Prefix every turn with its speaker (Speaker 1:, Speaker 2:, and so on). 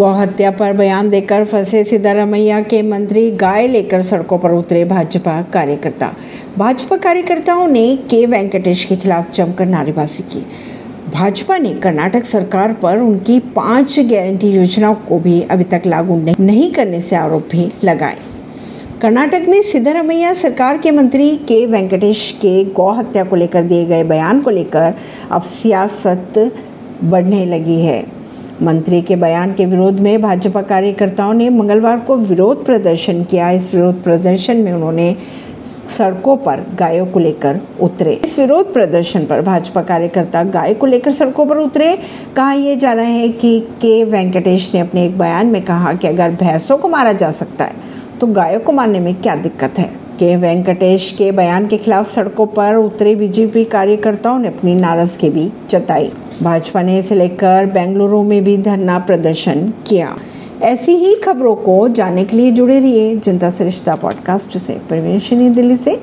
Speaker 1: गौ हत्या पर बयान देकर फंसे सिद्धारमैया के मंत्री गाय लेकर सड़कों पर उतरे भाजपा कार्यकर्ता। भाजपा कार्यकर्ताओं ने के वेंकटेश के खिलाफ जमकर नारेबाजी की। भाजपा ने कर्नाटक सरकार पर उनकी पाँच गारंटी योजनाओं को भी अभी तक लागू नहीं करने से आरोप भी लगाए। कर्नाटक में सिद्धारमैया सरकार के मंत्री के वेंकटेश के गौ हत्या को लेकर दिए गए बयान को लेकर अब सियासत बढ़ने लगी है। मंत्री के बयान के विरोध में भाजपा कार्यकर्ताओं ने मंगलवार को विरोध प्रदर्शन किया। इस विरोध प्रदर्शन में उन्होंने सड़कों पर गायों को लेकर उतरे। इस विरोध प्रदर्शन पर भाजपा कार्यकर्ता गाय को लेकर सड़कों पर उतरे। कहा यह जा रहा है कि के वेंकटेश ने अपने एक बयान में कहा कि अगर भैंसों को मारा जा सकता है तो गायों को मारने में क्या दिक्कत है? के वेंकटेश के बयान के खिलाफ सड़कों पर उतरे बीजेपी कार्यकर्ताओं ने अपनी नाराज़गी भी जताई। भाजपा ने इसे लेकर बेंगलुरु में भी धरना प्रदर्शन किया। ऐसी ही खबरों को जानने के लिए जुड़े रहिए जनता सरिश्ता पॉडकास्ट से। परवीन दिल्ली से।